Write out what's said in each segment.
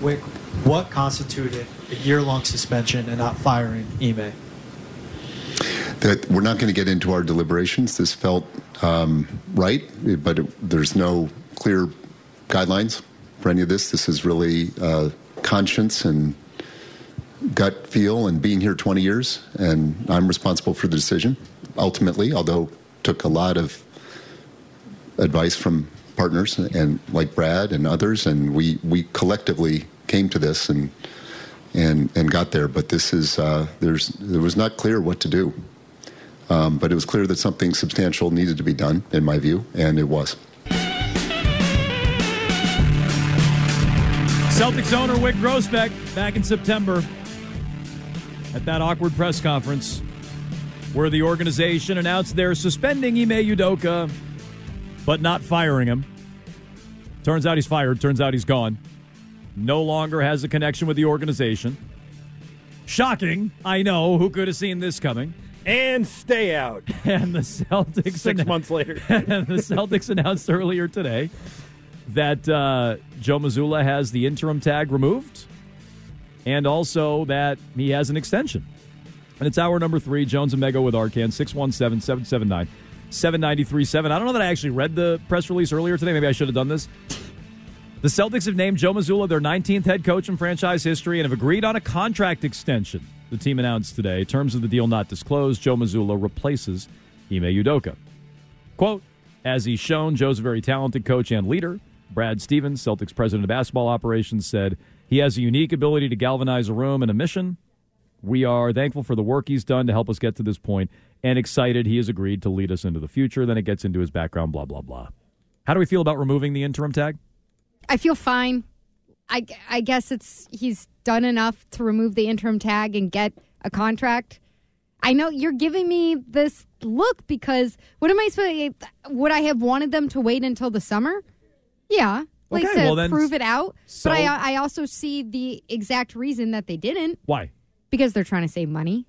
Wyc, what constituted a year-long suspension and not firing Ime? That we're not going to get into our deliberations. This felt um, right, but it, there's no clear guidelines for any of this. This is really uh, conscience and gut feel and being here 20 years, and I'm responsible for the decision ultimately, although took a lot of advice from partners and like Brad and others, and we we collectively came to this and and and got there. But this is uh, there's it was not clear what to do, um, but it was clear that something substantial needed to be done, in my view, and it was. Celtics owner Wyc Grousbeck back in September at that awkward press conference where the organization announced they're suspending Ime Udoka but not firing him. Turns out he's fired. Turns out he's gone. No longer has a connection with the organization. Shocking. I know. Who could have seen this coming? And stay out. And the Celtics. Six months later. and the Celtics announced earlier today that uh, Joe Mazzulla has the interim tag removed and also that he has an extension. And it's hour number three. Jones and Mego with Arcand, 617 779 7937. I don't know that I actually read the press release earlier today. Maybe I should have done this. The Celtics have named Joe Mazzulla their 19th head coach in franchise history and have agreed on a contract extension. The team announced today. Terms of the deal not disclosed. Joe Mazzulla replaces Ime Udoka. Quote, as he's shown, Joe's a very talented coach and leader. Brad Stevens, Celtics president of basketball operations, said he has a unique ability to galvanize a room and a mission. We are thankful for the work he's done to help us get to this point and excited he has agreed to lead us into the future. Then it gets into his background, blah, blah, blah. How do we feel about removing the interim tag? I feel fine. I, I guess it's he's done enough to remove the interim tag and get a contract. I know you're giving me this look because what am I supposed? Would I have wanted them to wait until the summer? Yeah, like Okay, to well then- prove it out. so- but I I also see the exact reason that they didn't Why? because they're trying to save money.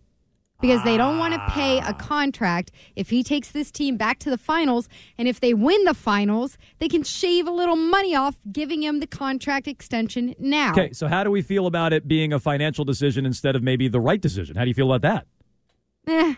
Because they don't want to pay a contract if he takes this team back to the finals. And if they win the finals, they can shave a little money off giving him the contract extension now. Okay, so how do we feel about it being a financial decision instead of maybe the right decision? How do you feel about that? Eh,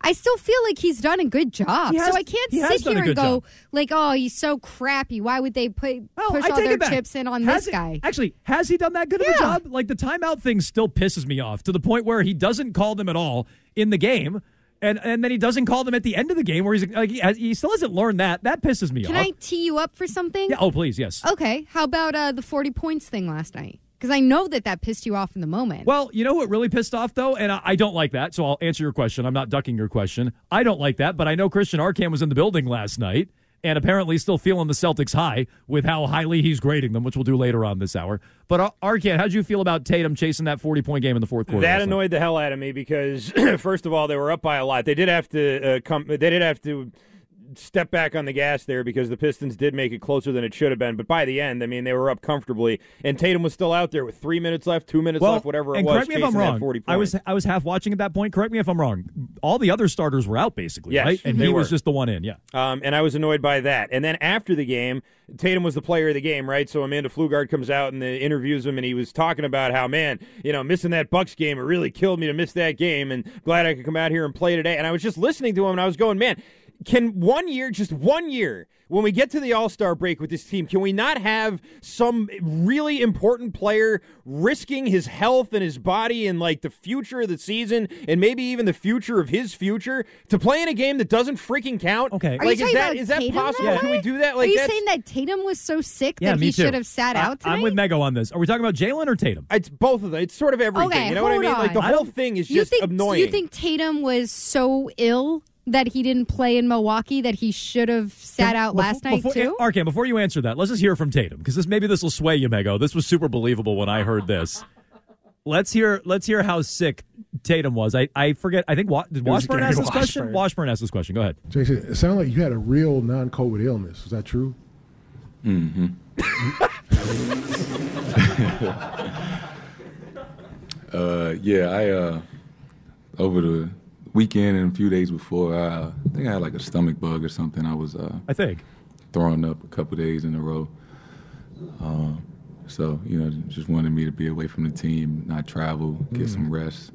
I still feel like he's done a good job. Has- so I can't he sit here and go job. like, "Oh, he's so crappy. Why would they put Well, push I all their chips in on Has this he- guy?" Actually, has he done that good of a job? Like the timeout thing still pisses me off to the point where he doesn't call them at all in the game. And, and then he doesn't call them at the end of the game where he's like he, he still hasn't learned that. That pisses me Can off. Can I tee you up for something? yeah. Oh, please, yes. Okay. How about uh, the forty points thing last night? Because I know that that pissed you off in the moment. Well, you know what really pissed off though, and I, I don't like that. So I'll answer your question. I'm not ducking your question. I don't like that, but I know Christian Arcand was in the building last night and apparently still feeling the Celtics high with how highly he's grading them, which we'll do later on this hour. But Ar- Arcand, how'd you feel about Tatum chasing that 40 point game in the fourth quarter? That last night? annoyed the hell out of me because first of all, they were up by a lot. They did have to uh, come. They did have to step back on the gas there because the Pistons did make it closer than it should have been. But by the end, I mean, they were up comfortably, and Tatum was still out there with three minutes left, two minutes well, left, whatever it and was. correct me if I'm wrong. 40 I was. I was half watching at that point. Correct me if I'm wrong. All the other starters were out basically, Yes, right? And he was just the one in. Yeah. Um, and I was annoyed by that. And then after the game, Tatum was the player of the game, right? So Amanda Pflugrad comes out and interviews him, and he was talking about how, man, you know, missing that Bucks game, it really killed me to miss that game, and glad I could come out here and play today. And I was just listening to him, and I was going, man. Can one year, just one year, when we get to the All Star break with this team, can we not have some really important player risking his health and his body and like the future of the season and maybe even the future of his future to play in a game that doesn't freaking count? Okay. Are you like is talking that about is that Tatum possible? that Can we do that? Are you saying that Tatum was so sick Yeah, that he should have sat I- out tonight? I'm with Mego on this. Are we talking about Jaylen or Tatum? it's both of them. It's sort of everything. Okay, you know what I hold mean? Like the whole thing is you just think annoying. you think Tatum was so ill that he didn't play in Milwaukee that he should have sat out Befo- last night before, too? Arcand, before you answer that, let's just hear from Tatum because this maybe this will sway you, Mego. This was super believable when I heard this. Let's hear let's hear how sick Tatum was. I, I forget. I think Wa- did Washburn Gary ask this question. Washburn. Washburn asked this question. Go ahead. Jayson, it sounded like you had a real non-COVID illness. Is that true? Uh, yeah, I uh, over the weekend and a few days before, I, uh, I think I had like a stomach bug or something. I was uh, I think. throwing up a couple days in a row. Um, so you know, just wanted me to be away from the team, not travel, get some rest,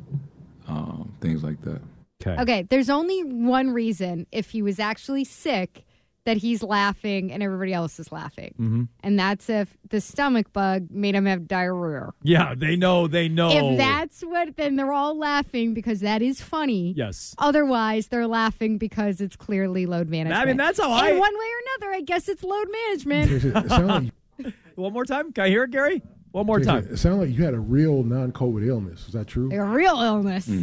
um, things like that. Okay. Okay, there's only one reason if he was actually sick that he's laughing and everybody else is laughing. Mm-hmm. And that's if the stomach bug made him have diarrhea. Yeah, they know. They know. If that's what, then they're all laughing because that is funny. yes. Otherwise, they're laughing because it's clearly load management. I mean, that's how In I. one way or another, I guess it's load management. Jayson, it sounded like, One more time. Can I hear it, Gary? One more time. it sounded like you had a real non-COVID illness. Is that true? a real illness.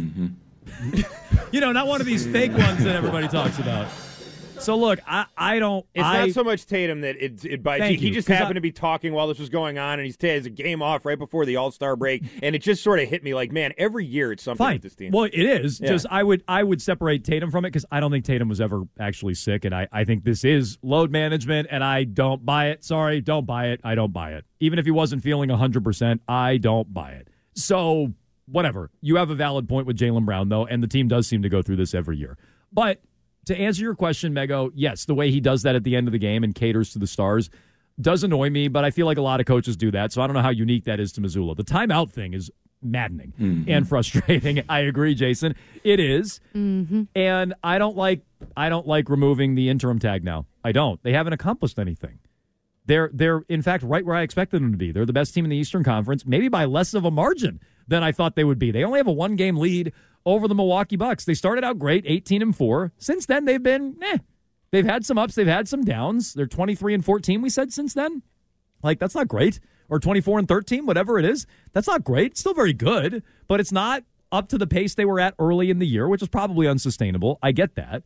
You know, not one of these fake ones that everybody talks about. So look, I I don't. It's I, not so much Tatum that it, it bites you. He just happened I- to be talking while this was going on, and he's has a game off right before the All Star break, and it just sort of hit me like, man, every year it's something Fine. with this team. Well, it is. Yeah. Just I would I would separate Tatum from it because I don't think Tatum was ever actually sick, and I, I think this is load management, and I don't buy it. Sorry, don't buy it. I don't buy it. Even if he wasn't feeling hundred percent, I don't buy it. So whatever. You have a valid point with Jaylen Brown though, and the team does seem to go through this every year. But to answer your question, Mego, yes, the way he does that at the end of the game and caters to the stars does annoy me, but I feel like a lot of coaches do that. So I don't know how unique that is to Mazzulla. The timeout thing is maddening mm-hmm. and frustrating. I agree, Jason. It is. Mm-hmm. And I don't like I don't like removing the interim tag now. I don't. They haven't accomplished anything. They're they're in fact right where I expected them to be. They're the best team in the Eastern Conference, maybe by less of a margin than I thought they would be. They only have a one game lead over the Milwaukee Bucks. They started out great, 18 and 4. Since then they've been eh. They've had some ups, they've had some downs. They're 23 and 14 we said since then. Like that's not great. Or 24 and 13, whatever it is. That's not great. Still very good, but it's not up to the pace they were at early in the year, which is probably unsustainable. I get that.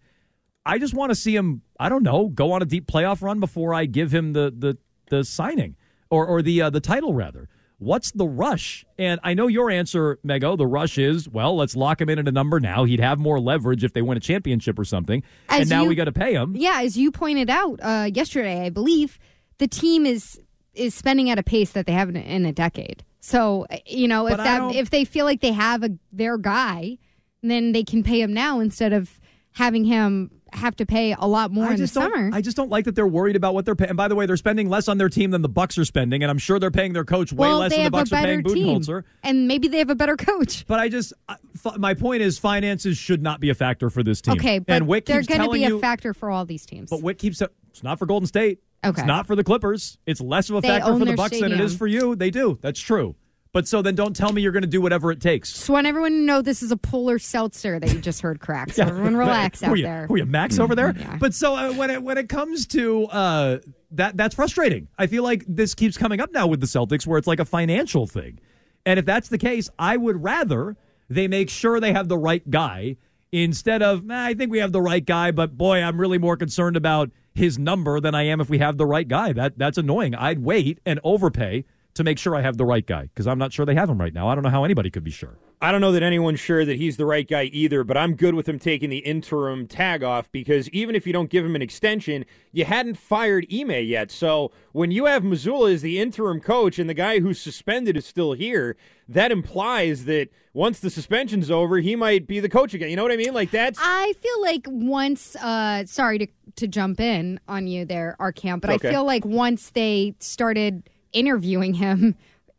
I just want to see him, I don't know, go on a deep playoff run before I give him the the the signing or or the uh, the title rather. What's the rush? And I know your answer, Mego. The rush is, well, let's lock him in at a number now. He'd have more leverage if they win a championship or something. As and now you- we got to pay him. Yeah, as you pointed out uh, yesterday, I believe the team is is spending at a pace that they haven't in a decade. So uh, you know, if But that if they feel like they have a, their guy, then they can pay him now instead of having him have to pay a lot more I in the just don't, summer. I just don't like that they're worried about what they're paying. And by the way, they're spending less on their team than the Bucks are spending, and I'm sure they're paying their coach way well, less than the Bucks are paying team, Budenholzer. and maybe they have a better coach. But I just, I- f- my point is, finances should not be a factor for this team. Okay, but and Wyc they're going to be you, a factor for all these teams. But Wyc keeps it's not for Golden State. Okay. It's not for the Clippers. It's less of a They factor for the Bucks than it is for you. They do. That's true. But so then don't tell me you're going to do whatever it takes. Just want everyone to know this is a polar seltzer that you just heard crack. So everyone relax who out are you, there. Who are you, Max over there? Yeah. But so uh, when it when it comes to uh, that, that's frustrating. I feel like this keeps coming up now with the Celtics, where it's like a financial thing. And if that's the case, I would rather they make sure they have the right guy instead of "Nah, I think we have the right guy, but boy, I'm really more concerned about his number than I am if we have the right guy. That that's annoying. I'd wait and overpay to make sure I have the right guy because I'm not sure they have him right now. I don't know how anybody could be sure. I don't know that anyone's sure that he's the right guy either, but I'm good with him taking the interim tag off because even if you don't give him an extension, you hadn't fired Ime yet. So when you have Mazzulla as the interim coach and the guy who's suspended is still here, that implies that once the suspension's over, he might be the coach again. You know what I mean? Like that's I feel like once, uh, sorry to, to jump in on you there, Arcand, but Okay. I feel like once they started interviewing him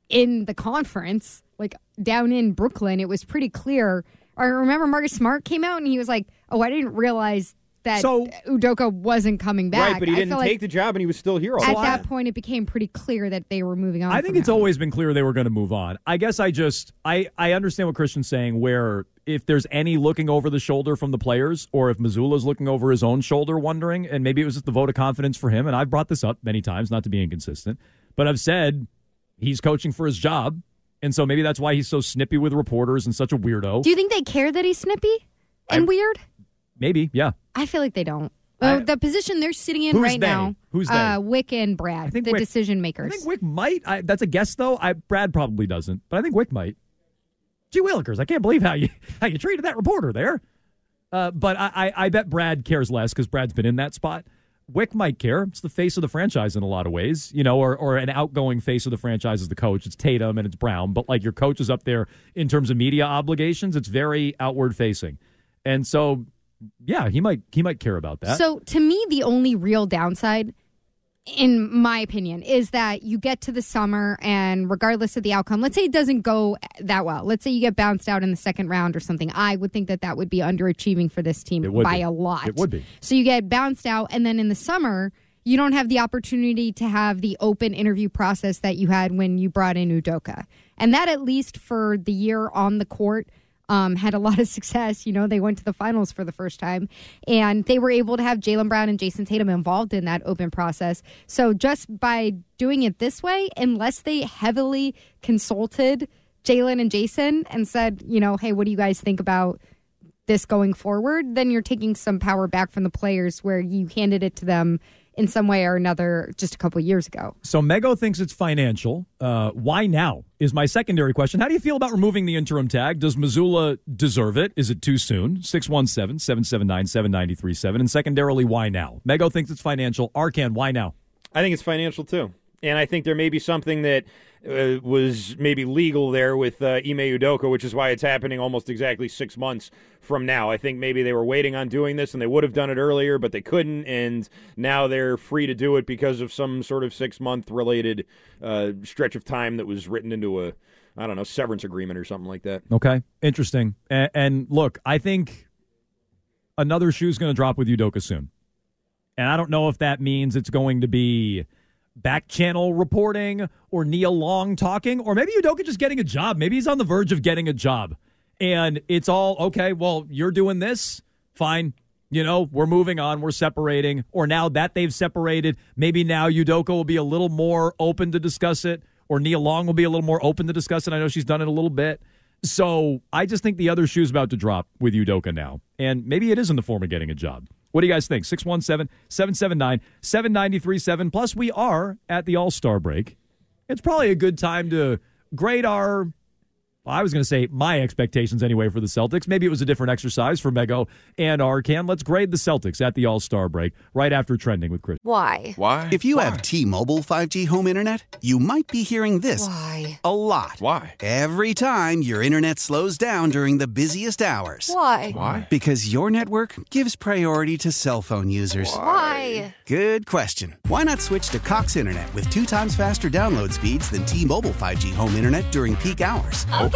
in the conference, like down in Brooklyn, it was pretty clear. I remember Marcus Smart came out and he was like, "Oh, I didn't realize that So- Udoka wasn't coming back. Right, but he I didn't take like the job and he was still here all At the that point, it became pretty clear that they were moving on. I think it's him. always been clear they were going to move on. I guess I just I I understand what Christian's saying. Where if there's any looking over the shoulder from the players, or if Mazzulla's looking over his own shoulder, wondering, and maybe it was just the vote of confidence for him. And I've brought this up many times, not to be inconsistent, but I've said he's coaching for his job, and so maybe that's why he's so snippy with reporters and such a weirdo. Do you think they care that he's snippy and I- weird? maybe, yeah. I feel like they don't. I- Oh, the position they're sitting in right they? now, Who's uh, they? Wyc and Brad, I think the Wyc- decision makers. I think Wyc might. I, that's a guess, though. I Brad probably doesn't, but I think Wyc might. Gee willikers, I can't believe how you how you treated that reporter there. Uh, but I, I, I bet Brad cares less because Brad's been in that spot. Wyc might care. It's the face of the franchise in a lot of ways, you know, or, or an outgoing face of the franchise is the coach. It's Tatum and it's Brown, but like your coach is up there in terms of media obligations. It's very outward facing, and so yeah, he might he might care about that. So to me, the only real downside, in my opinion, is that you get to the summer and regardless of the outcome, let's say it doesn't go that well. Let's say you get bounced out in the second round or something. I would think that that would be underachieving for this team by be. a lot. It would be. So you get bounced out, and then in the summer, you don't have the opportunity to have the open interview process that you had when you brought in Udoka. And that, at least for the year on the court, um, had a lot of success. You know, they went to the finals for the first time, and they were able to have Jaylen Brown and Jayson Tatum involved in that open process. So just by doing it this way, unless they heavily consulted Jaylen and Jayson and said, you know, hey, what do you guys think about this going forward, then you're taking some power back from the players where you handed it to them in some way or another just a couple years ago. So Mego thinks it's financial. Uh, why now is my secondary question. How do you feel about removing the interim tag? Does Mazzulla deserve it? Is it too soon? 617-779-7937. And secondarily, why now? Mego thinks it's financial. Arcand, why now? I think it's financial too. And I think there may be something that uh, was maybe legal there with uh, Ime Udoka, which is why it's happening almost exactly six months from now. I think maybe they were waiting on doing this and they would have done it earlier, but they couldn't. And now they're free to do it because of some sort of six month related uh, stretch of time that was written into a, I don't know, severance agreement or something like that. Okay, interesting. And, and look, I think another shoe's going to drop with Udoka soon. And I don't know if that means it's going to be back channel reporting or Nia Long talking, or maybe Udoka just getting a job. Maybe he's on the verge of getting a job. And it's all okay, well, you're doing this, fine. You know, we're moving on, we're separating. Or now that they've separated, maybe now Udoka will be a little more open to discuss it, or Nia Long will be a little more open to discuss it. I know she's done it a little bit. So I just think the other shoe's about to drop with Udoka now. And maybe it is in the form of getting a job. What do you guys think? 617 779 7937. Plus, we are at the All Star break. It's probably a good time to grade our. Well, I was going to say my expectations anyway for the Celtics. Maybe it was a different exercise for Mego and Arcand. Let's grade the Celtics at the All Star break right after trending with Chris. Why? Why? If you have T-Mobile 5G home internet, you might be hearing this Why? a lot. Why? Every time your internet slows down during the busiest hours. Why? Why? Because your network gives priority to cell phone users. Why? Good question. Why not switch to Cox Internet with two times faster download speeds than T-Mobile 5G home internet during peak hours? Okay.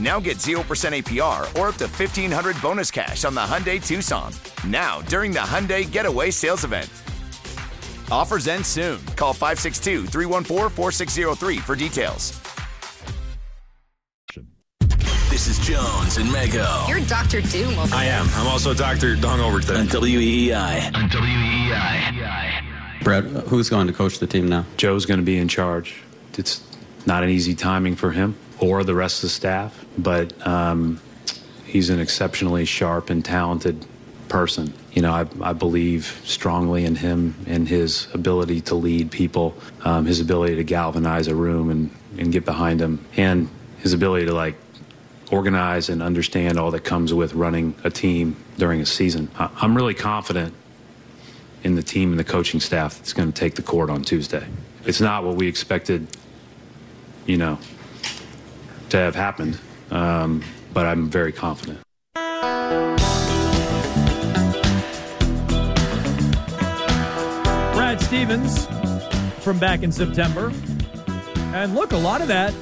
Now get 0% APR or up to 1500 bonus cash on the Hyundai Tucson. Now, during the Hyundai Getaway Sales Event. Offers end soon. Call 562 314 4603 for details. This is Jones and Mego. You're Dr. Doom over I am. I'm also Dr. Hungover today. On WEEI. On WEEI. Brad, who's going to coach the team now? Joe's going to be in charge. It's not an easy timing for him or the rest of the staff, but um, he's an exceptionally sharp and talented person. You know, I, I believe strongly in him and his ability to lead people, um, his ability to galvanize a room and, and get behind him, and his ability to like organize and understand all that comes with running a team during a season. I, I'm really confident in the team and the coaching staff that's going to take the court on Tuesday. It's not what we expected, you know, to have happened, um, but I'm very confident. Brad Stevens from back in September. And look, a lot of that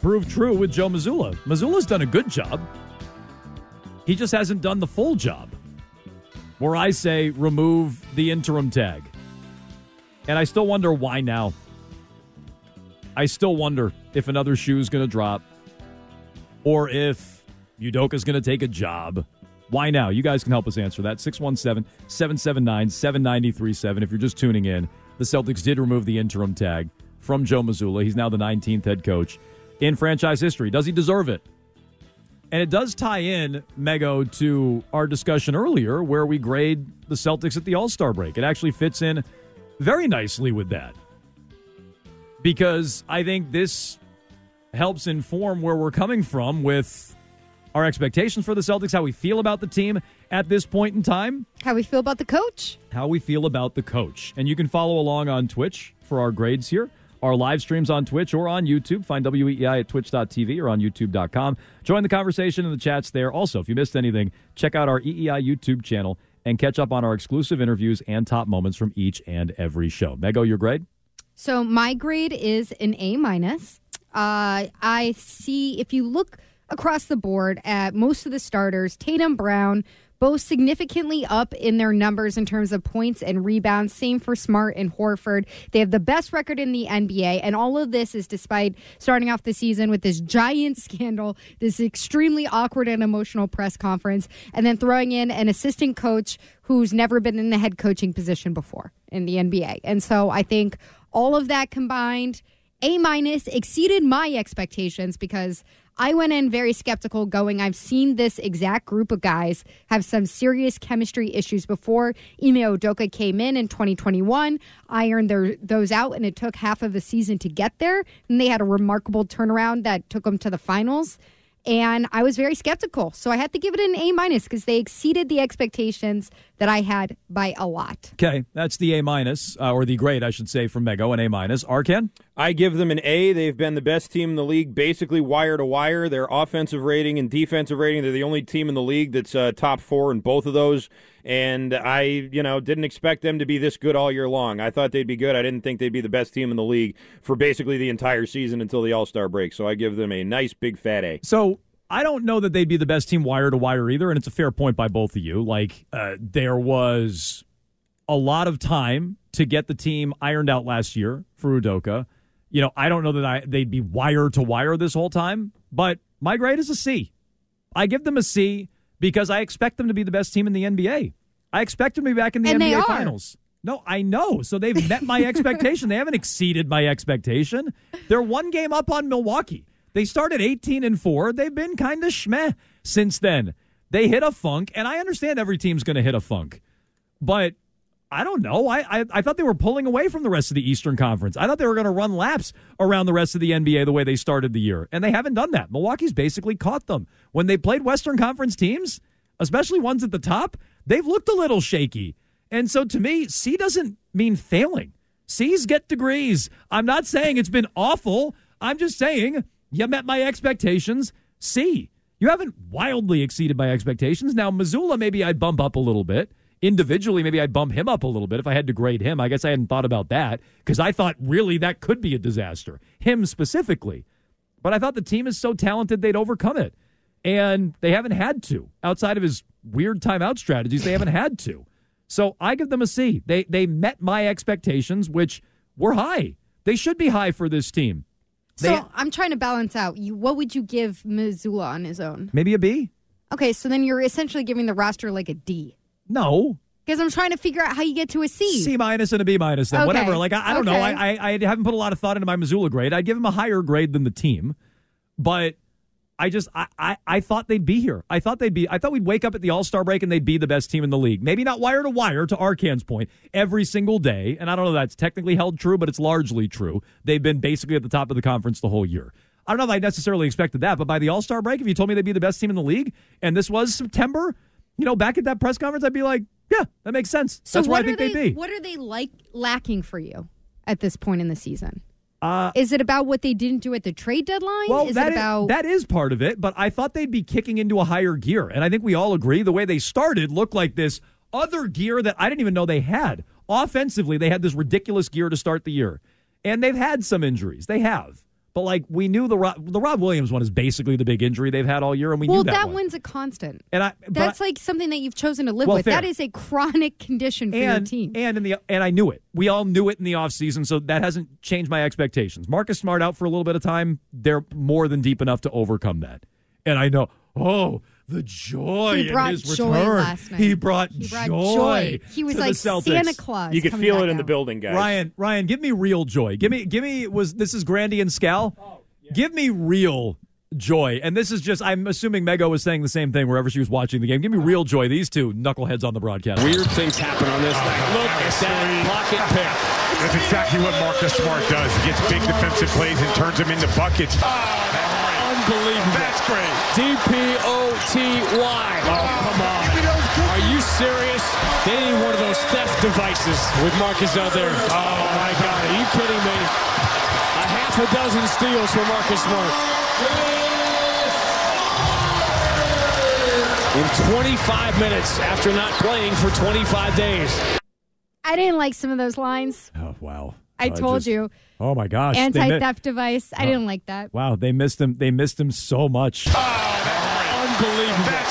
proved true with Joe Mazzulla. Mazzulla's done a good job. He just hasn't done the full job. Where I say remove the interim tag. And I still wonder why now. I still wonder if another shoe is going to drop or if Udoka's going to take a job. Why now? You guys can help us answer that. 617 779 7937. If you're just tuning in, the Celtics did remove the interim tag from Joe Mazzulla. He's now the 19th head coach in franchise history. Does he deserve it? And it does tie in, Mego, to our discussion earlier where we grade the Celtics at the All Star break. It actually fits in very nicely with that. Because I think this helps inform where we're coming from with our expectations for the Celtics, how we feel about the team at this point in time, How we feel about the coach? how we feel about the coach. And you can follow along on Twitch for our grades here. Our live streams on Twitch or on YouTube. Find WEEI at twitch.tv or on youtube.com. Join the conversation in the chats there. Also, if you missed anything, check out our EEI YouTube channel and catch up on our exclusive interviews and top moments from each and every show. Mego, your grade? So my grade is an A minus. Uh, I see if you look across the board at most of the starters, Tatum Brown, both significantly up in their numbers in terms of points and rebounds. Same for Smart and Horford. They have the best record in the NBA, and all of this is despite starting off the season with this giant scandal, this extremely awkward and emotional press conference, and then throwing in an assistant coach who's never been in a head coaching position before in the NBA. And so I think all of that combined, A minus exceeded my expectations because I went in very skeptical, going, I've seen this exact group of guys have some serious chemistry issues before. Ime Udoka came in in 2021, ironed their, those out, and it took half of the season to get there. And they had a remarkable turnaround that took them to the finals. And I was very skeptical. So I had to give it an A minus because they exceeded the expectations that I had by a lot. Okay, that's the A minus, uh, or the grade, I should say, from Mego, an A minus. Arcand? I give them an A. They've been the best team in the league, basically wire to wire. Their offensive rating and defensive rating, they're the only team in the league that's uh, top four in both of those. And I, you know, didn't expect them to be this good all year long. I thought they'd be good. I didn't think they'd be the best team in the league for basically the entire season until the All Star break. So I give them a nice big fat A. So I don't know that they'd be the best team wire to wire either, and it's a fair point by both of you. Like uh, there was a lot of time to get the team ironed out last year for Udoka. You know, I don't know that I, they'd be wire to wire this whole time, but my grade is a C. I give them a C because I expect them to be the best team in the NBA. I expect them to be back in the And NBA. Finals. No, I know. So they've met my expectation. They haven't exceeded my expectation. They're one game up on Milwaukee. They started 18 and 4. They've been kind of schmeh since then. They hit a funk, and I understand every team's going to hit a funk. But I don't know. I, I I thought they were pulling away from the rest of the Eastern Conference. I thought they were going to run laps around the rest of the NBA the way they started the year, and they haven't done that. Milwaukee's basically caught them when they played Western Conference teams, especially ones at the top. They've looked a little shaky, and so to me, C doesn't mean failing. C's get degrees. I'm not saying it's been awful. I'm just saying you met my expectations. C. You haven't wildly exceeded my expectations. Now, Mazzulla, maybe I'd bump up a little bit individually, maybe I'd bump him up a little bit if I had to grade him. I guess I hadn't thought about that because I thought really that could be a disaster, him specifically. But I thought the team is so talented they'd overcome it. And they haven't had to. Outside of his weird timeout strategies, they haven't had to. So I give them a C. They they met my expectations, which were high. They should be high for this team. So I'm trying to balance out. You, what would you give Mazzulla on his own? maybe a B? Okay, so then you're essentially giving the roster like a D. No. Because I'm trying to figure out how you get to a C. C minus and a B minus, then Okay. whatever. Like I, I don't know. Okay. I, I I haven't put a lot of thought into my Mazzulla grade. I'd give them a higher grade than the team, but I just I, I I thought they'd be here. I thought they'd be. I thought we'd wake up at the All Star break and they'd be the best team in the league. Maybe not wire to wire to Arcand's point every single day. And I don't know if that's technically held true, but it's largely true. They've been basically at the top of the conference the whole year. I don't know if I necessarily expected that, but by the All Star break, if you told me they'd be the best team in the league, and this was September, you know, back at that press conference, I'd be like, yeah, that makes sense. So That's where I think are they'd be. What are they like lacking for you at this point in the season? Uh, Is it about what they didn't do at the trade deadline? Well, is that it is- about that is part of it, but I thought they'd be kicking into a higher gear. And I think we all agree the way they started looked like this other gear that I didn't even know they had. Offensively, they had this ridiculous gear to start the year. And they've had some injuries. They have. But like we knew the Rob, the Rob Williams one is basically the big injury they've had all year and we well, knew that, that one. one's a constant. And I That's like something that you've chosen to live Well, with. fair. That is a chronic condition for your team. And in the and I knew it. We all knew it in the offseason, so that hasn't changed my expectations. Marcus Smart out for a little bit of time. They're more than deep enough to overcome that. And I know, oh, the joy He in brought his joy return. last night. He brought, He brought joy. joy. He was to like the Celtics. Santa Claus. You could feel it in the building, guys. Ryan, Ryan, give me real joy. Give me, give me. Was this is Grandy and Scal? Oh, give me real joy. And this is just. I'm assuming Mego was saying the same thing wherever she was watching the game. Give me real joy. These two knuckleheads on the broadcast. Weird things happen on this night. Look at that pocket pick. That's exactly what Marcus Smart does. He gets big defensive plays and turns them into buckets. Ah. Unbelievable. That's great. D-P-O-T-Y. Oh, come on. Are you serious? They need one of those theft devices with Marcus out there. Oh, my God. Are you kidding me? A half a dozen steals for Marcus Smart. In 25 minutes after not playing for 25 days. I didn't like some of those lines. Oh wow! I Uh, told just- you. Oh my gosh! Anti theft device. I Oh. didn't like that. Wow, they missed him. They missed him so much. Unbelievable.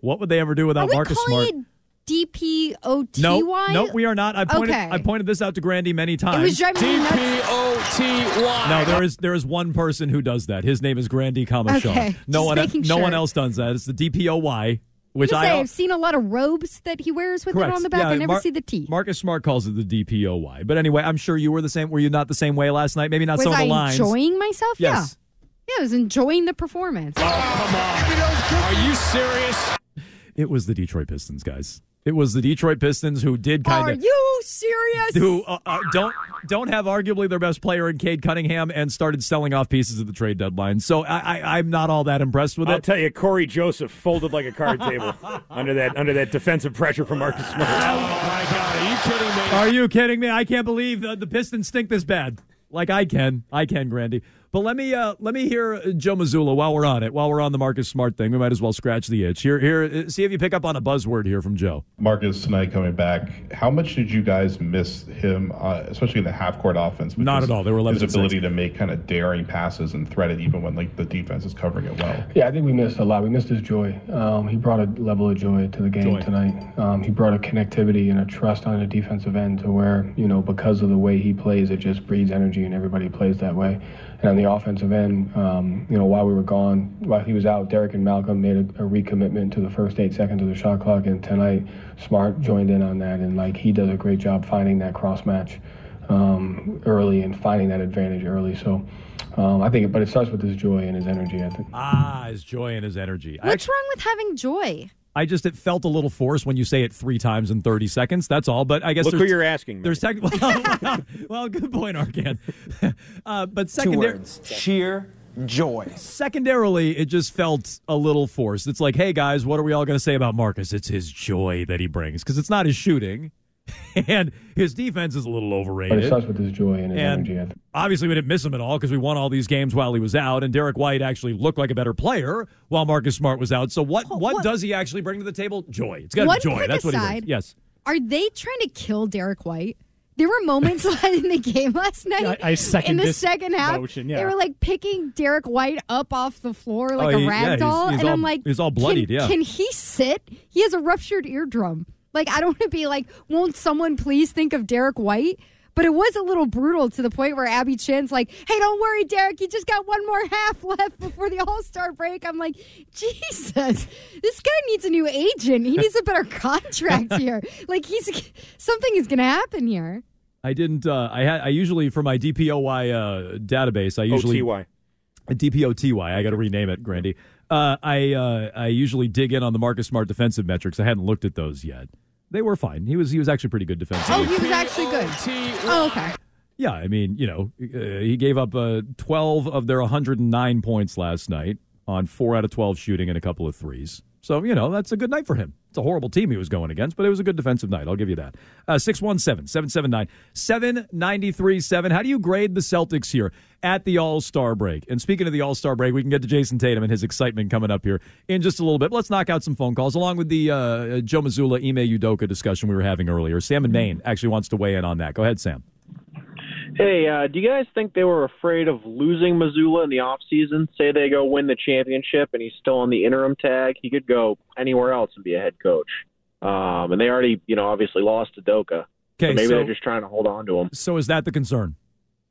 What would they ever do without Are we Marcus calling Smart? it D P O T No, no, we are not. I pointed. Okay. I pointed this out to Grandy many times. It was driving. D-P-O-T-Y. No, there is there is one person who does that. His name is Grandy Kamashaw. Okay, no just one making no one else does that. It's the DPOY, which Just I say, I've seen a lot of robes that he wears with correct. it on the back. Yeah, I never Mar- see the T. Marcus Smart calls it the DPOY. But anyway, I'm sure you were the same. Were you not the same way last night? Maybe not was some of I the lines. enjoying myself? Yes. Yeah. Yeah, I was enjoying the performance. Oh, come on. Are you serious? It was the Detroit Pistons, guys. It was the Detroit Pistons who did kind of. Are you serious? who uh, uh, don't don't have arguably their best player in Cade Cunningham and started selling off pieces at the trade deadline. So I, I, I'm not all that impressed with it. I'll tell you, Cory Joseph folded like a card table under that under that defensive pressure from Marcus Smart. Oh, my God. Are you kidding me? Are you kidding me? I can't believe uh, the Pistons stink this bad. Like I can, I can, Grandy. But let me uh, let me hear uh, Joe Mazzulla while we're on it. While we're on the Marcus Smart thing, we might as well scratch the itch. Here, here. uh, See if you pick up on a buzzword here from Joe. Marcus tonight coming back. How much did you guys miss him, uh, especially in the half court offense? Not at all. They were 11 His ability to make kind of daring passes and thread it even when like the defense is covering it well. Yeah, I think we missed a lot. We missed his joy. Um, he brought a level of joy to the game Joy. tonight. Um, he brought a connectivity and a trust on the defensive end to where, you know, because of the way he plays, it just breeds energy and everybody plays that way. And on the offensive end, um, you know, while we were gone, while he was out, Derrick and Malcolm made a, a recommitment to the first eight seconds of the shot clock. And tonight, Smart joined in on that. And, like, he does a great job finding that cross match um, early and finding that advantage early. So, um, I think, but it starts with his joy and his energy. I think. Ah, his joy and his energy. I, What's wrong with having joy? I just it felt a little forced when you say it three times in thirty seconds. That's all. But I guess Look there's- who you're asking. There's tech- well, well, good point, Arcand. uh, but secondary, sheer joy. secondarily, it just felt a little forced. It's like, hey guys, what are we all going to say about Marcus? It's his joy that he brings because it's not his shooting. and his defense is a little overrated. But it starts with his joy and his And energy. I think. obviously, we didn't miss him at all because we won all these games while he was out, and Derrick White actually looked like a better player while Marcus Smart was out. So, what what, does he actually bring to the table? Joy. It's got to One be joy. quick That's what he aside. brings. Yes. Are they trying to kill Derrick White? There were moments in the game last night. I- I second in the this second half. motion, They were like picking Derrick White up off the floor like Oh, a rag yeah, he's- doll, he's and all- I'm like, he's all bloodied, Can, yeah. can he sit? He has a ruptured eardrum. Like I don't want to be like, won't someone please think of Derrick White? But it was a little brutal to the point where Abby Chin's like, "Hey, don't worry, Derrick. You just got one more half left before the All Star break." I'm like, Jesus, this guy needs a new agent. He needs a better contract here. Like he's something is going to happen here. I didn't. Uh, I had. I usually for my DPOY uh, database. I usually OTY. DPOTY. I got to rename it, Grandy. Uh, I uh, I usually dig in on the Marcus Smart defensive metrics. I hadn't looked at those yet. They were fine. He was he was actually pretty good defensively. Oh, he was actually good. Oh, okay. Yeah, I mean, you know, uh, he gave up uh, 12 of their 109 points last night on four out of 12 shooting and a couple of threes. So, you know, that's a good night for him. It's a horrible team he was going against, but it was a good defensive night. I'll give you that. Uh, 617 779 793 7. How do you grade the Celtics here at the All Star break? And speaking of the All Star break, we can get to Jayson Tatum and his excitement coming up here in just a little bit. Let's knock out some phone calls along with the uh, Joe Mazzulla, Ime Udoka discussion we were having earlier. Sam in Maine actually wants to weigh in on that. Go ahead, Sam. Hey, uh, do you guys think they were afraid of losing Mazzulla in the offseason? Say they go win the championship and he's still on the interim tag. He could go anywhere else and be a head coach. Um, and they already, you know, obviously lost Udoka. Okay, so maybe so- they're just trying to hold on to him. So is that the concern?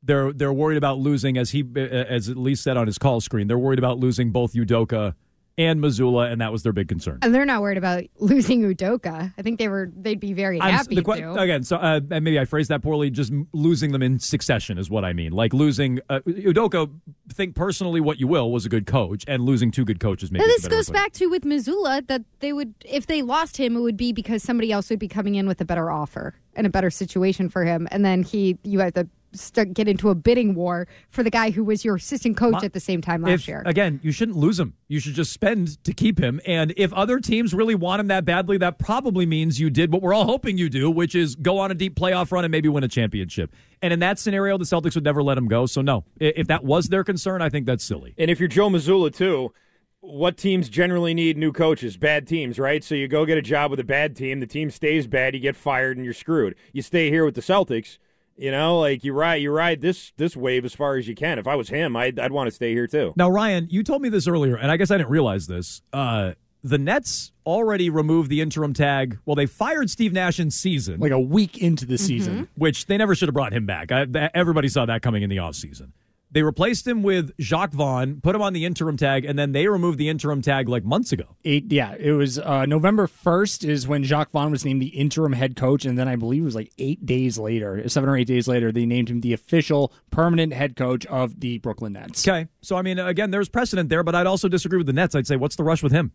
They're they're worried about losing, as he as at least said on his call screen. They're worried about losing both Udoka and Mazzulla, and that was their big concern. And they're not worried about losing Udoka. I think they were. They'd be very I'm- happy the to. Again, so uh, and maybe I phrased that poorly. Just losing them in succession is what I mean. Like losing uh, Udoka. Think personally what you will was a good coach, and losing two good coaches. Maybe this a better way goes to put it. back to with Missoula that they would, if they lost him, it would be because somebody else would be coming in with a better offer and a better situation for him, and then he, you have to start, get into a bidding war for the guy who was your assistant coach My- at the same time last If- year. Again, you shouldn't lose him. You should just spend to keep him. And if other teams really want him that badly, that probably means you did what we're all hoping you do, which is go on a deep playoff run and maybe win a championship. And in that scenario, the Celtics would never let him go. So no, if that was their concern, I think that's silly. And if you're Joe Mazzulla too, what teams generally need new coaches? Bad teams, right? So you go get a job with a bad team, the team stays bad, you get fired, and you're screwed. You stay here with the Celtics. You know, like you ride, you ride this this wave as far as you can. If I was him, I'd, I'd want to stay here too. Now, Ryan, you told me this earlier, and I guess I didn't realize this. Uh, the Nets already removed the interim tag. Well, they fired Steve Nash in season. Like a week into the season. which they never should have brought him back. I, everybody saw that coming in the offseason. They replaced him with Jacques Vaughn, put him on the interim tag, and then they removed the interim tag like months ago. Eight, yeah, it was uh, November 1st is when Jacques Vaughn was named the interim head coach. And then I believe it was like eight days later, seven or eight days later, they named him the official permanent head coach of the Brooklyn Nets. Okay. So, I mean, again, there's precedent there, but I'd also disagree with the Nets. I'd say, what's the rush with him?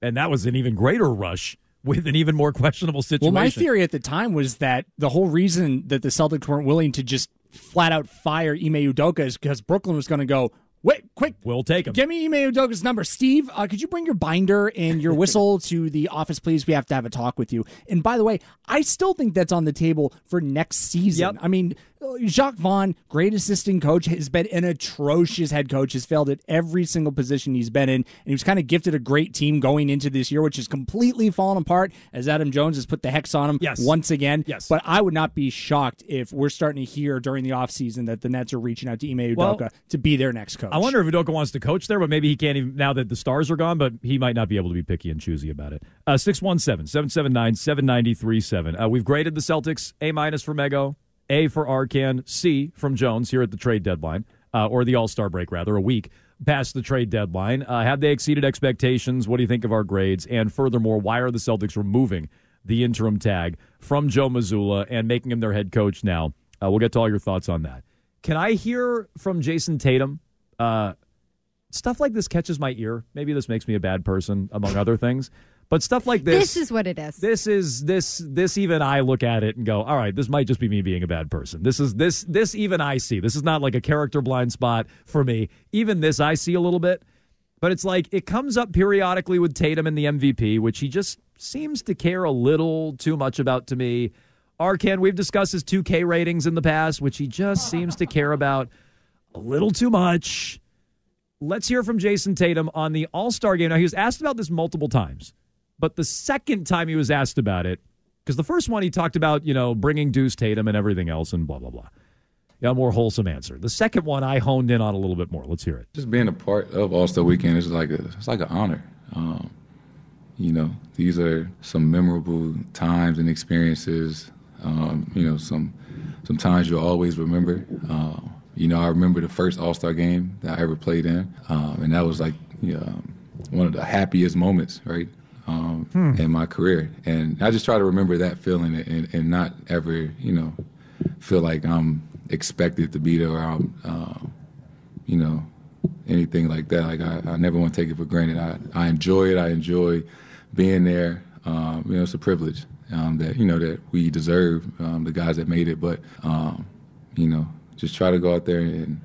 And that was an even greater rush with an even more questionable situation. Well, my theory at the time was that the whole reason that the Celtics weren't willing to just flat out fire Ime Udoka is because Brooklyn was going to go, wait, quick, we'll take him. Give me Ime Udoka's number. Steve, uh, could you bring your binder and your whistle to the office, please? We have to have a talk with you. And by the way, I still think that's on the table for next season. I mean, Jacques Vaughn, great assistant coach, has been an atrocious head coach, has failed at every single position he's been in. And he was kind of gifted a great team going into this year, which has completely fallen apart as Adam Jones has put the hex on him Yes. once again. Yes. But I would not be shocked if we're starting to hear during the offseason that the Nets are reaching out to Ime Udoka Well, to be their next coach. I wonder if Udoka wants to coach there, but maybe he can't even now that the stars are gone, but he might not be able to be picky and choosy about it. Uh, 617 779 7937. Uh, We've graded the Celtics A minus for Mego, A for Arcand, C from Jones here at the trade deadline, uh, or the All Star break, rather, a week past the trade deadline. Uh, have they exceeded expectations? What do you think of our grades? And furthermore, why are the Celtics removing the interim tag from Joe Mazzulla and making him their head coach now? Uh, we'll get to all your thoughts on that. Can I hear from Jayson Tatum? Uh, stuff like this catches my ear. Maybe this makes me a bad person, among other things. But stuff like this, this is what it is. this is this this even I look at it and go, all right, this might just be me being a bad person. This is this this even I see. This is not like a character blind spot for me. Even this I see a little bit. But it's like it comes up periodically with Tatum and the MVP, which he just seems to care a little too much about to me. Arcan, we've discussed his 2K ratings in the past, which he just seems to care about a little too much. Let's hear from Jayson Tatum on the All Star game. Now, he was asked about this multiple times, but the second time he was asked about it, because the first one he talked about, you know, bringing Deuce Tatum and everything else and blah, blah, blah. Yeah, more wholesome answer. The second one I honed in on a little bit more. Let's hear it. Just being a part of All Star Weekend is like a, it's like an honor. Um, you know, these are some memorable times and experiences. Um, you know, some some times you'll always remember. Um, you know, I remember the first All Star game that I ever played in, um, and that was like you know, one of the happiest moments, right, um, Hmm. in my career. And I just try to remember that feeling and, and not ever, you know, feel like I'm expected to be there or I'm, uh, you know, anything like that. Like I, I never want to take it for granted. I, I enjoy it. I enjoy being there. Um, you know, it's a privilege um, that you know that we deserve. Um, the guys that made it, but um, you know, just try to go out there and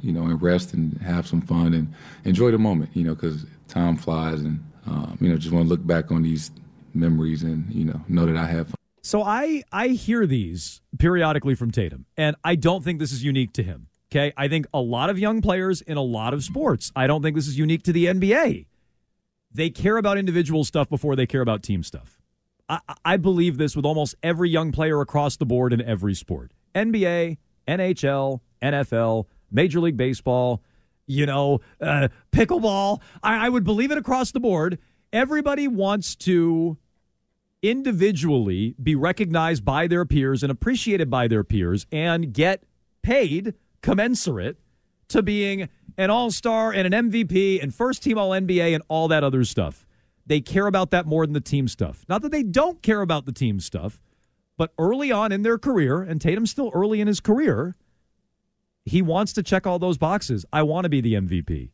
you know and rest and have some fun and enjoy the moment. You know, because time flies, and um, you know, just want to look back on these memories and you know know that I have fun. So I I hear these periodically from Tatum, and I don't think this is unique to him. Okay, I think a lot of young players in a lot of sports. I don't think this is unique to the NBA. They care about individual stuff before they care about team stuff. I, I believe this with almost every young player across the board in every sport: NBA, NHL, NFL, Major League Baseball. You know, uh, pickleball. I, I would believe it across the board. Everybody wants to individually be recognized by their peers and appreciated by their peers and get paid commensurate to being an all star and an MVP and first team all NBA and all that other stuff. They care about that more than the team stuff. Not that they don't care about the team stuff, but early on in their career, and Tatum's still early in his career, he wants to check all those boxes. I want to be the MVP.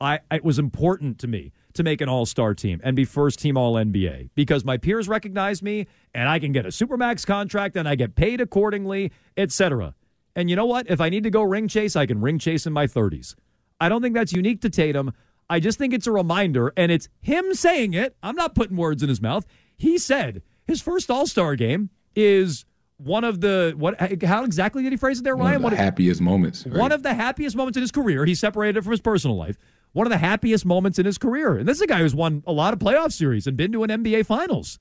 I it was important to me to make an all-star team and be first team all NBA because my peers recognize me and I can get a supermax contract and I get paid accordingly, etc. And you know what? If I need to go ring chase, I can ring chase in my 30s. I don't think that's unique to Tatum. I just think it's a reminder and it's him saying it. I'm not putting words in his mouth. He said his first all-star game is one of the what how exactly did he phrase it there, Ryan? One of the happiest moments. right? one of the happiest moments in his career. He separated it from his personal life. One of the happiest moments in his career. And this is a guy who's won a lot of playoff series and been to an NBA Finals.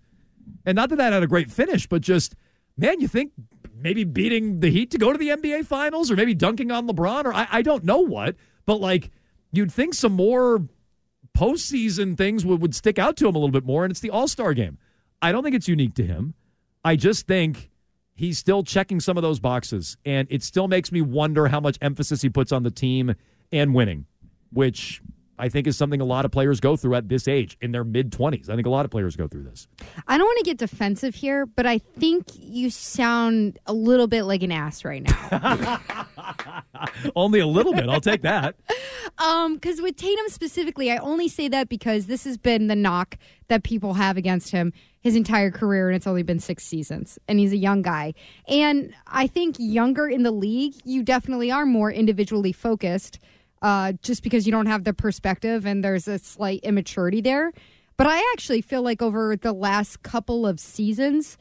And not that that had a great finish, but just, man, you think maybe beating the Heat to go to the NBA Finals or maybe dunking on LeBron or I, I don't know what, but like you'd think some more postseason things would, would stick out to him a little bit more, and it's the All Star game. I don't think it's unique to him. I just think he's still checking some of those boxes, and it still makes me wonder how much emphasis he puts on the team and winning, which I think is something a lot of players go through at this age in their mid 20s. I think a lot of players go through this. I don't want to get defensive here, but I think you sound a little bit like an ass right now. Only a little bit. I'll take that. Um, because with Tatum specifically, I only say that because this has been the knock that people have against him his entire career, and it's only been six seasons, and he's a young guy. And I think younger in the league, you definitely are more individually focused, uh, just because you don't have the perspective and there's a slight immaturity there. But I actually feel like over the last couple of seasons,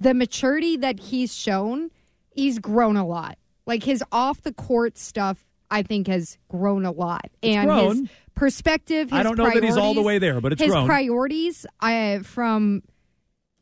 the maturity that he's shown, he's grown a lot. Like his off the court stuff, I think has grown a lot, It's and grown. his perspective. His I don't know that he's all the way there, but it's his grown. priorities. I from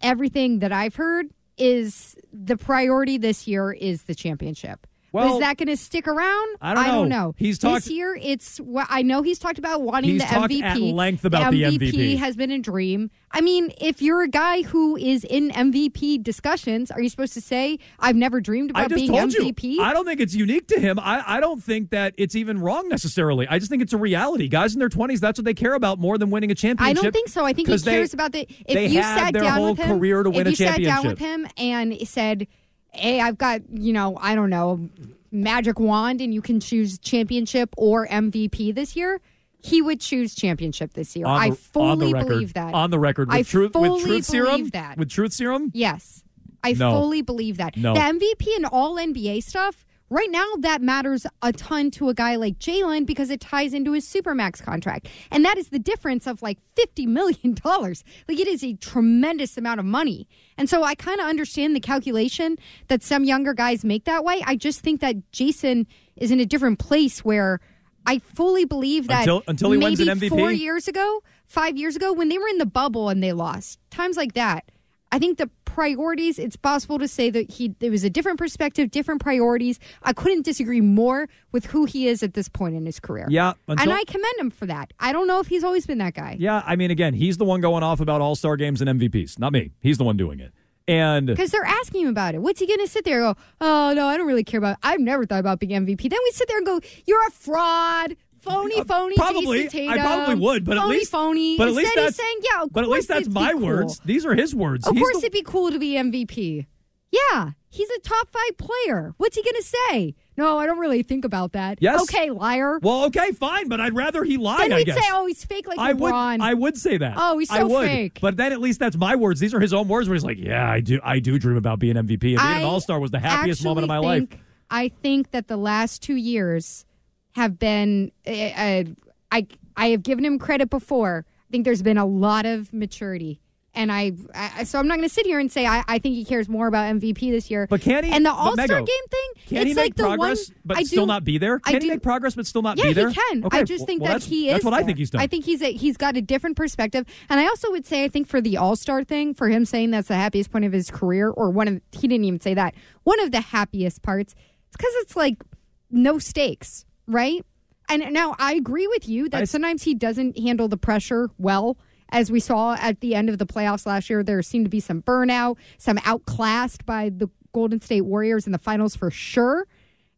everything that I've heard is the priority this year is the championship. Well, is that going to stick around? I don't know. know. He's this year. It's what I know. He's talked about wanting He's the talked MVP. at length about the MVP. has been a dream. I mean, if you're a guy who is in MVP discussions, are you supposed to say, "I've never dreamed I about just being told MVP"? you. I don't think it's unique to him. I, I don't think that it's even wrong necessarily. I just think it's a reality. Guys in their 20s, that's what they care about more than winning a championship. I don't think so. I think he 'Cause they- cares about the. If you had sat their down whole with him, career to win if you sat down with him and said, "Hey, I've got you know, I don't know, magic wand, and you can choose championship or MVP this year." He would choose championship this year. On I fully record, believe that. On the record, with I truth, fully with truth serum, believe that. with truth serum. Yes. I No. fully believe that. No. The MVP and all NBA stuff Right now, that matters a ton to a guy like Jaylen because it ties into his Supermax contract. And that is the difference of like $50 million. Like, it is a tremendous amount of money. And so I kind of understand the calculation that some younger guys make that way. I just think that Jayson is in a different place where I fully believe that Until- until he wins maybe an MVP? four years ago, five years ago, when they were in the bubble and they lost, times like that, I think the priorities, it's possible to say that he there was a different perspective, different priorities. I couldn't disagree more with who he is at this point in his career. Yeah, and I commend him for that. I don't know if he's always been that guy. Yeah, I mean, again, he's the one going off about All Star games and MVPs, not me. He's the one doing it. And Because they're asking him about it. What's he going to sit there and go, oh, no, I don't really care about I've never thought about being MVP. Then we sit there and go, you're a fraud. Phony, phony, Uh, probably, Jason I probably would, but phony, at least, phony. but at Instead, least he's that's saying, yeah, but at least that's my cool. words. These are his words. Of He's course, the- it'd be cool to be MVP. Yeah, he's a top five player. What's he going to say? No, I don't really think about that. Yes. Okay, liar. well, okay, fine, but I'd rather he lied. then I we'd guess. say, oh, he's fake like I would, I would say that. Oh, he's I so would. fake. But then at least that's my words. These are his own words. Where he's like, "Yeah, I do, I do dream about being MVP. And being I an All Star was the happiest moment of my actually life." I think that the last two years have been. Uh, I I have given him credit before. I think there's been a lot of maturity. And I, I so I'm not going to sit here and say I, I think he cares more about MVP this year. But can he? And the All Star game thing, Can it's he like make the progress, one. but I still do- not be there? I Can he make progress, but still not yeah, be there? he can. Okay, I just think well, that he is. That's what I think he's done. I think he's a, he's got a different perspective, and I also would say I think for the All Star thing, for him saying that's the happiest point of his career, or one of he didn't even say that one of the happiest parts. It's because it's like no stakes, right? And now I agree with you that sometimes he doesn't handle the pressure well. As we saw at the end of the playoffs last year, there seemed to be some burnout, some outclassed by the Golden State Warriors in the finals for sure.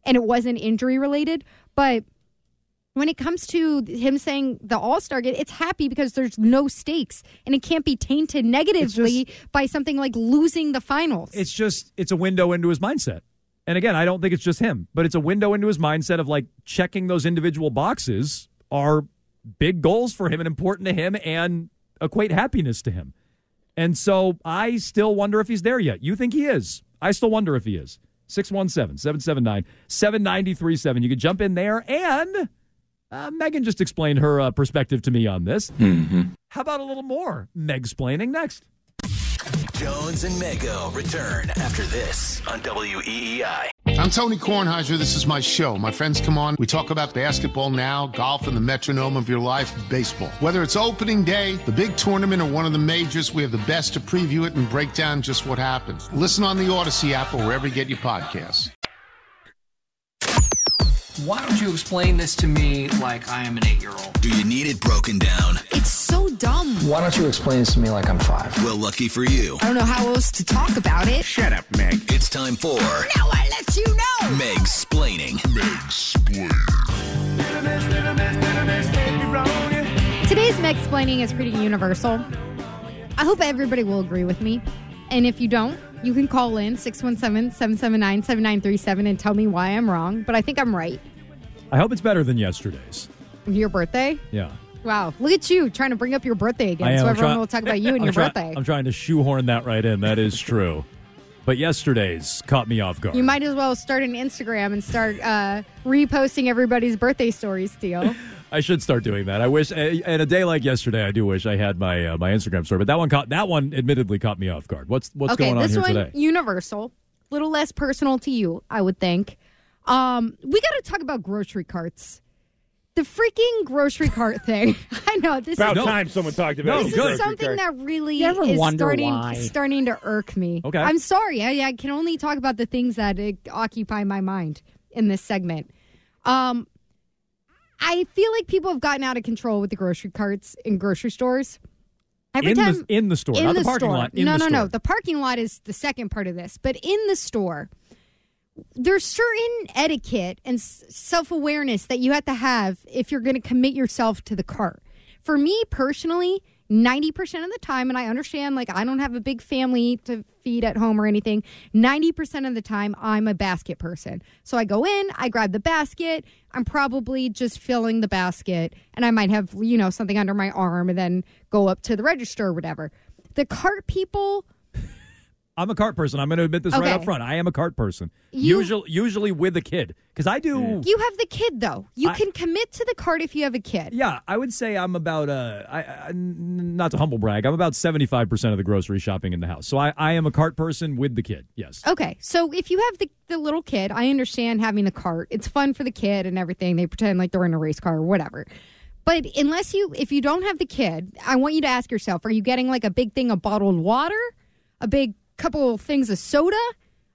And it wasn't injury related. But when it comes to him saying the All Star game, it's happy because there's no stakes and it can't be tainted negatively by something like losing the finals. it's just it's a window into his mindset. And again, I don't think it's just him, but it's a window into his mindset of like checking those individual boxes are big goals for him and important to him and equate happiness to him. And so I still wonder if he's there yet. You think he is? I still wonder if he is. 617 779 7937. You could jump in there. And uh, Megan just explained her uh, perspective to me on this. How about a little more Meg explaining next? Jones and Mego return after this on WEEI. I'm Tony Kornheiser. This is my show. My friends come on. We talk about basketball now, golf, and the metronome of your life, baseball. Whether it's opening day, the big tournament, or one of the majors, we have the best to preview it and break down just what happens. Listen on the Odyssey app or wherever you get your podcasts. Why don't you explain this to me like I am an eight year old? Do you need it broken down? It's so dumb. Why don't you explain this to me like I'm five? Well, lucky for you. I don't know how else to talk about it. Shut up, Meg. It's time for Now I let you know. Meg's Splaining. Meg's explaining. Today's Meg explaining is pretty universal. I hope everybody will agree with me. And if you don't, you can call in 617 779 7937 and tell me why I'm wrong. But I think I'm right. I hope it's better than yesterday's. Your birthday? Yeah. Wow. Look at you trying to bring up your birthday again. So I'm everyone try- will talk about you and I'm your try- birthday. I'm trying to shoehorn that right in. That is true. But yesterday's caught me off guard. You might as well start an Instagram and start uh, reposting everybody's birthday stories, Theo. I should start doing that. I wish, and a day like yesterday, I do wish I had my uh, my Instagram story. But that one caught that one admittedly caught me off guard. What's what's okay, going on this here one today? universal, a little less personal to you, I would think. Um, we got to talk about grocery carts. The freaking grocery cart thing. I know this About is time someone talked about this it. is something that really You ever is wonder starting why? starting to irk me. Okay. I'm sorry. I, I can only talk about the things that uh, occupy my mind in this segment. Um, I feel like people have gotten out of control with the grocery carts in grocery stores. Every in time the in the store, in not the, the parking store. lot. In no, the no, store. no. The parking lot is the second part of this, but in the store, there's certain etiquette and self awareness that you have to have if you're going to commit yourself to the cart. For me personally, 90% of the time, and I understand, like, I don't have a big family to feed at home or anything. 90% of the time, I'm a basket person. So I go in, I grab the basket. I'm probably just filling the basket, and I might have, you know, something under my arm and then go up to the register or whatever. The cart people, I'm a cart person. I'm going to admit this right up front. I am a cart person. You- usually, usually with a kid because I do. You have the kid though. You I- can commit to the cart if you have a kid. Yeah, I would say I'm about uh, I, I, not to humble brag. I'm about 75 percent of the grocery shopping in the house. So I, I am a cart person with the kid. Yes. Okay, so if you have the, the little kid, I understand having the cart. It's fun for the kid and everything. They pretend like they're in a race car or whatever. But unless you, if you don't have the kid, I want you to ask yourself: Are you getting like a big thing of bottled water, a big couple things of soda?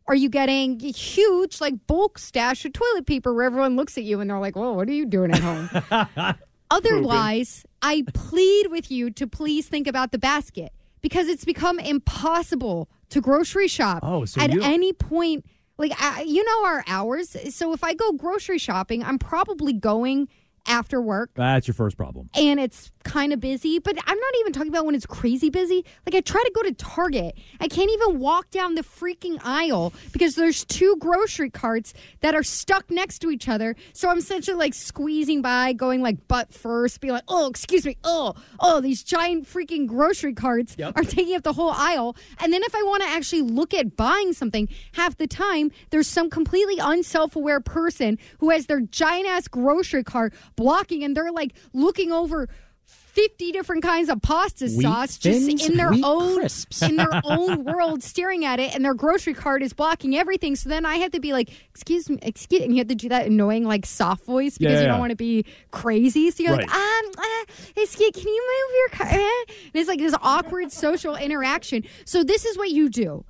Are you getting huge like bulk stash of toilet paper where everyone looks at you and they're like, "Whoa, what are you doing at home?" Otherwise, I plead with you to please think about the basket because it's become impossible to grocery shop Oh, so at you- any point. Like, I, you know, our hours. So if I go grocery shopping, I'm probably going after work That's your first problem. and it's kind of busy, but I'm not even talking about when it's crazy busy. Like I try to go to Target. I can't even walk down the freaking aisle because there's two grocery carts that are stuck next to each other. So I'm essentially like squeezing by, going like butt first, be like, oh, excuse me, oh, oh, these giant freaking grocery carts are taking up the whole aisle. And then if I want to actually look at buying something, half the time there's some completely unself-aware person who has their giant ass grocery cart blocking and they're like looking over 50 different kinds of pasta Wheat sauce just Thins, in their own Crisps. in their own world staring at it and their grocery cart is blocking everything so then i have to be like excuse me excuse and you have to do that annoying like soft voice because Yeah, you don't want to be crazy so you're like Right. um uh, excuse can you move your car and it's like this awkward social interaction so this is what you do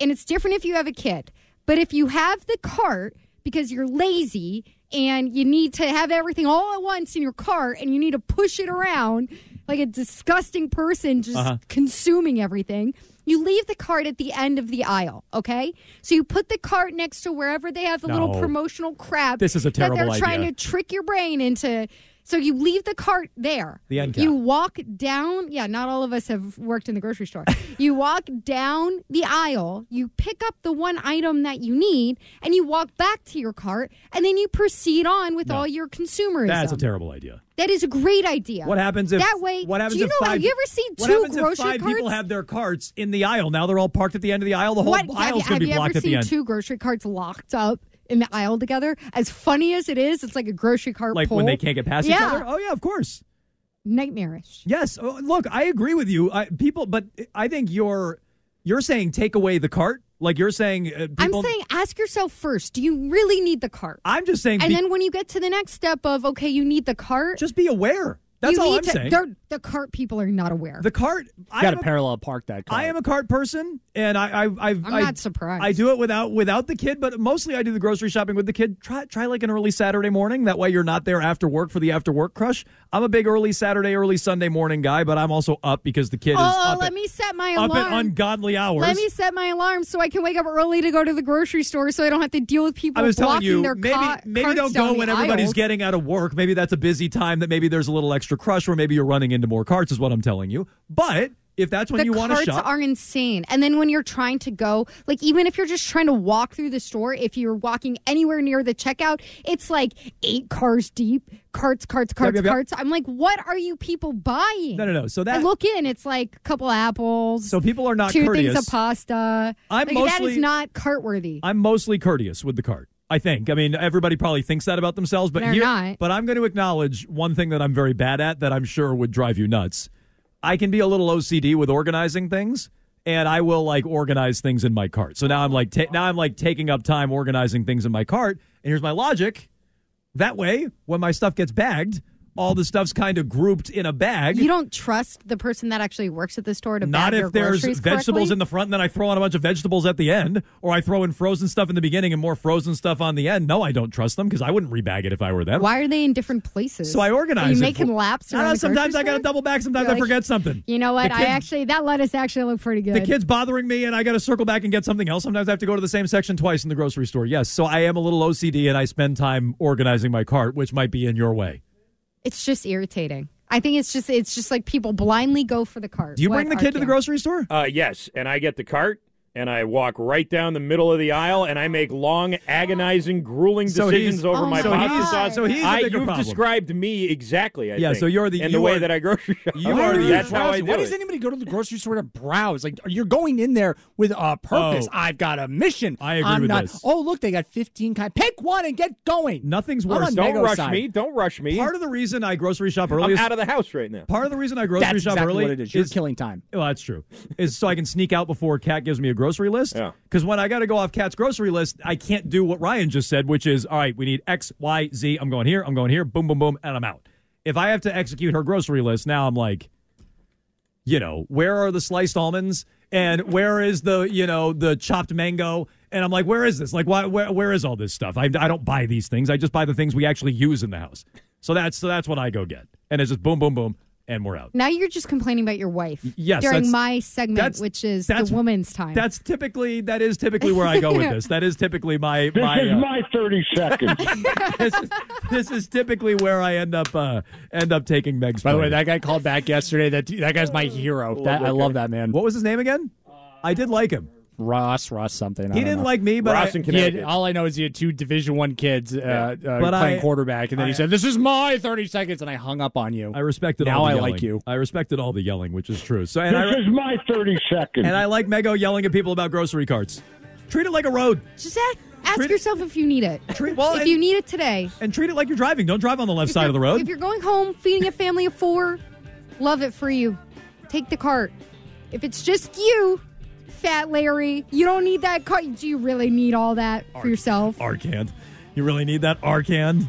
and it's different if you have a kid. But if you have the cart because you're lazy and you need to have everything all at once in your cart and you need to push it around like a disgusting person just Uh-huh. consuming everything, you leave the cart at the end of the aisle, okay? So you put the cart next to wherever they have the little promotional crap This is a terrible that they're terrible trying to trick your brain into. So you leave the cart there. The end cap. You walk down. Yeah, not all of us have worked in the grocery store. you walk down the aisle. You pick up the one item that you need, and you walk back to your cart, and then you proceed on with all your consumerism. That's a terrible idea. That is a great idea. What happens if that way? What happens do you if know? five, have you ever seen two grocery if five carts? people have their carts in the aisle? Now they're all parked at the end of the aisle. The whole what, have aisle's going to be blocked at the seen end. two grocery carts locked up in the aisle together? As funny as it is, it's like a grocery cart. like pull. when they can't get past yeah. each other. Oh yeah, of course. Nightmarish. Yes. Oh, look, I agree with you. I, people, but I think you're you're saying take away the cart. Like you're saying, uh, people, I'm saying ask yourself first, do you really need the cart? I'm just saying, And be- then when you get to the next step of okay, you need the cart. Just be aware. That's you all need I'm to, saying. The cart people are not aware. The cart. I got to a- parallel park that car. I am a cart person, and I, I, I've, I'm I, not surprised. I do it without without the kid, but mostly I do the grocery shopping with the kid. Try try like an early Saturday morning. That way you're not there after work for the after work crush. I'm a big early Saturday, early Sunday morning guy, but I'm also up because the kid is oh, up, let at, me set my alarm. up at ungodly hours. Let me set my alarm so I can wake up early to go to the grocery store, so I don't have to deal with people I was telling you, maybe ca- maybe don't go when everybody's aisles. getting out of work. Maybe that's a busy time. That maybe there's a little extra crush, or maybe you're running into more carts. Is what I'm telling you. But if that's when the you want to carts shop, are insane. And then when you're trying to go, like even if you're just trying to walk through the store, if you're walking anywhere near the checkout, it's like eight cars deep, carts, carts, carts, yep, yep. carts. I'm like, what are you people buying? no, no, no. So I that look in, it's like a couple apples. so people are not two courteous. things of pasta. I'm like, mostly- is not cart worthy. I'm mostly courteous with the cart. I think. I mean, everybody probably thinks that about themselves, but They're here, not. but I'm going to acknowledge one thing that I'm very bad at that I'm sure would drive you nuts. I can be a little OCD with organizing things, and I will like organize things in my cart. So now I'm like ta- now I'm like taking up time organizing things in my cart. And here's my logic: that way, when my stuff gets bagged, all the stuff's kind of grouped in a bag. You don't trust the person that actually works at the store to Not bag your if there's vegetables correctly? in the front and then I throw on a bunch of vegetables at the end, or I throw in frozen stuff in the beginning and more frozen stuff on the end. No, I don't trust them because I wouldn't rebag it if I were them. Why are they in different places? So I organize. You making for- laps? No, around sometimes I got to double back. Sometimes You're I like, forget something. You know what? The I actually that lettuce actually looked pretty good. The kid's bothering me, and I got to circle back and get something else. Sometimes I have to go to the same section twice in the grocery store. Yes, so I am a little OCD, and I spend time organizing my cart, which might be in your way. It's just irritating. I think it's just it's just like people blindly go for the cart. Do you What bring the kid to the grocery store? Uh, yes, and I get the cart, and I walk right down the middle of the aisle, and I make long, agonizing, grueling So decisions he's- over oh my so pasta sauce. so he's the I, you've problem. described me exactly. I Yeah, think, so you're the- and you the way are- that I grocery shop. You are the- That's how I do Why does anybody go to the grocery store to browse? Like you're going in there with a purpose. Oh. I've got a mission. I agree I'm with not, this. Oh, look, they got 15 kind. Pick one and get going. Nothing's worse. Don't Mego's rush side. me. Don't rush me. Part of the reason I grocery shop early I'm is out of the house right now. part of the reason I grocery That's shop exactly early what it is. You're killing time. Well, that's true. Is so I can sneak out before Cat gives me a grocery list. Yeah. Because when I got to go off Cat's grocery list, I can't do what Ryan just said, which is, all right, we need X, Y, Z. I'm going here. I'm going here. Boom, boom, boom, and I'm out. If I have to execute her grocery list, now I'm like, you know, where are the sliced almonds? And where is the, you know, the chopped mango? And I'm like, where is this? Like, why, where, where is all this stuff? I, I don't buy these things. I just buy the things we actually use in the house. So that's so that's what I go get. And it's just boom, boom, boom, and we're out. Now you're just complaining about your wife. yes, During my segment, which is that's- the woman's time. That's typically that is typically where I go with this. That is typically my This my is uh, my 30 seconds. this, is, this is typically where I end up uh, end up taking Meg's. By the way, that guy called back yesterday. That that guy's my hero. That, I love that man. what was his name again? I did like him. Ross, Ross something. I He didn't know. like me, but Ross I, in He had, Connecticut. all I know is he had two Division One kids uh, uh, playing I- quarterback, and then I- he said, "This is my 30 seconds," and I hung up on you. I respected Now all the I yelling. like you. I respected all the yelling, which is true. So and this I is my 30 seconds. and I like Mego yelling at people about grocery carts. Treat it like a road. just ask, ask Treat it- yourself if you need it. Treat well if and, you need it today. and treat it like you're driving. Don't drive on the left If side of the road. If you're going home feeding a family of four, love it for you. Take the cart. If it's just you, fat Larry, you don't need that cart. Do you really need all that for yourself? Arcand. You really need that Arcand?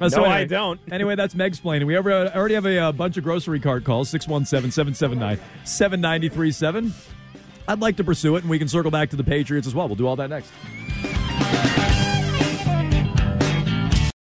Uh, No, I don't. Anyway, that's Meg's plane. We ever, already have a, uh bunch of grocery cart calls 617 779 7937. I'd like to pursue it, and we can circle back to the Patriots as well. We'll do all that next.